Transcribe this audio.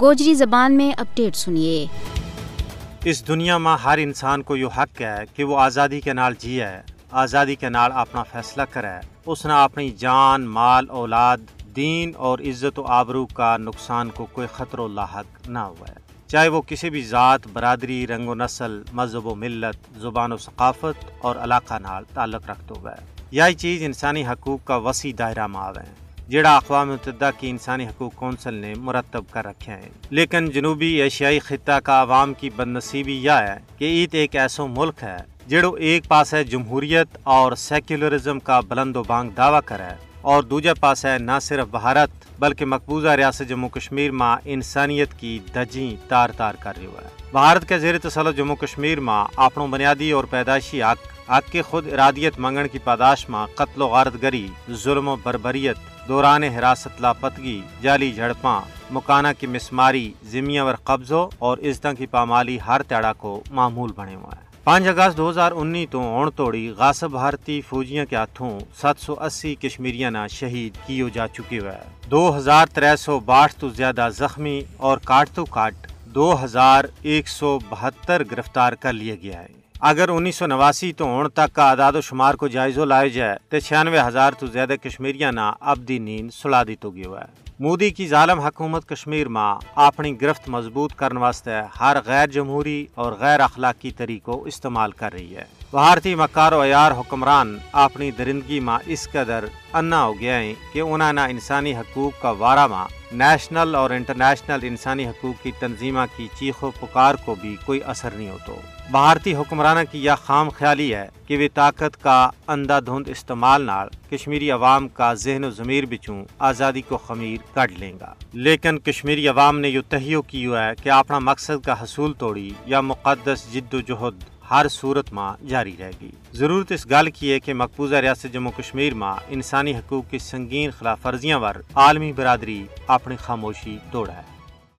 گوجری زبان میں اپڈیٹ سنیے۔ اس دنیا میں ہر انسان کو یہ حق ہے کہ وہ آزادی کے نال جیے، آزادی کے نال اپنا فیصلہ کرے۔ اس نے اپنی جان، مال، اولاد، دین اور عزت و آبرو کا نقصان کو کوئی خطر و لاحق نہ ہوا ہے چاہے وہ کسی بھی ذات، برادری، رنگ و نسل، مذہب و ملت، زبان و ثقافت اور علاقہ نال تعلق رکھتے ہوئے۔ یہی چیز انسانی حقوق کا وسیع دائرہ میں آوے۔ ہیں جڑا اقوام متحدہ کی انسانی حقوق کونسل نے مرتب کر رکھے ہیں۔ لیکن جنوبی ایشیائی خطہ کا عوام کی بد نصیبی یہ ہے کہ عید ایک ایسا ملک ہے جڑو ایک پاس ہے جمہوریت اور سیکولرزم کا بلند و بانگ دعویٰ کرے اور دوجہ پاس ہے نہ صرف بھارت بلکہ مقبوضہ ریاست جموں کشمیر ماں انسانیت کی دجیں تار تار کر رہی ہے بھارت کے زیر تسلط جموں کشمیر ماں اپنوں بنیادی اور پیدائشی حق حق کے خود ارادیت منگن کی پاداش ماں قتل و غارت گری، ظلم و بربریت، دوران حراست لاپتگی، جعلی جھڑپاں، مکانہ کی مسماری زمیاں ور قبضوں اور عزتوں کی پامالی ہر تیڑا کو معمول بنے ہوا ہے پانچ اگست دو ہزار انی تو اون توڑی غاصب بھارتی فوجیاں کے ہاتھوں سات سو اسی کشمیریاں نہ شہید کیو جا چکی ہوئے دو ہزار تر سو باٹھ تو زیادہ زخمی اور کاٹ تو کاٹ دو ہزار ایک سو بہتر گرفتار کر لیا گیا ہے۔ اگر انیس سو نواسی تو ہون تک کا اعداد و شمار کو جائزہ لائے جائے تو چھیانوے ہزار تو زیادہ کشمیریاں نہ اب دی نیند سلا دی تو ہے۔ مودی کی ظالم حکومت کشمیر ماں اپنی گرفت مضبوط کرنے واسطے ہر غیر جمہوری اور غیر اخلاقی طریقوں استعمال کر رہی ہے۔ بھارتی مکار و عیار حکمران اپنی درندگی ماں اس قدر انا ہو گیا ہیں کہ انہوں نے انسانی حقوق کا وارہ ماں نیشنل اور انٹرنیشنل انسانی حقوق کی تنظیمہ کی چیخ و پکار کو بھی کوئی اثر نہیں ہوتا بھارتی حکمرانہ کی یہ خام خیالی ہے کہ وہ طاقت کا اندھا دھند استعمال نال کشمیری عوام کا ذہن و ضمیر بچوں آزادی کو خمیر کٹ لیں گا۔ لیکن کشمیری عوام نے یہ تہیو کی ہے کہ اپنا مقصد کا حصول توڑی یا مقدس جد و جہد ہر صورت ماں جاری رہے گی۔ ضرورت اس گل کی ہے کہ مقبوضہ ریاست جموں کشمیر ماں انسانی حقوق کی سنگین خلاف ورزیاں ور عالمی برادری اپنی خاموشی توڑا ہے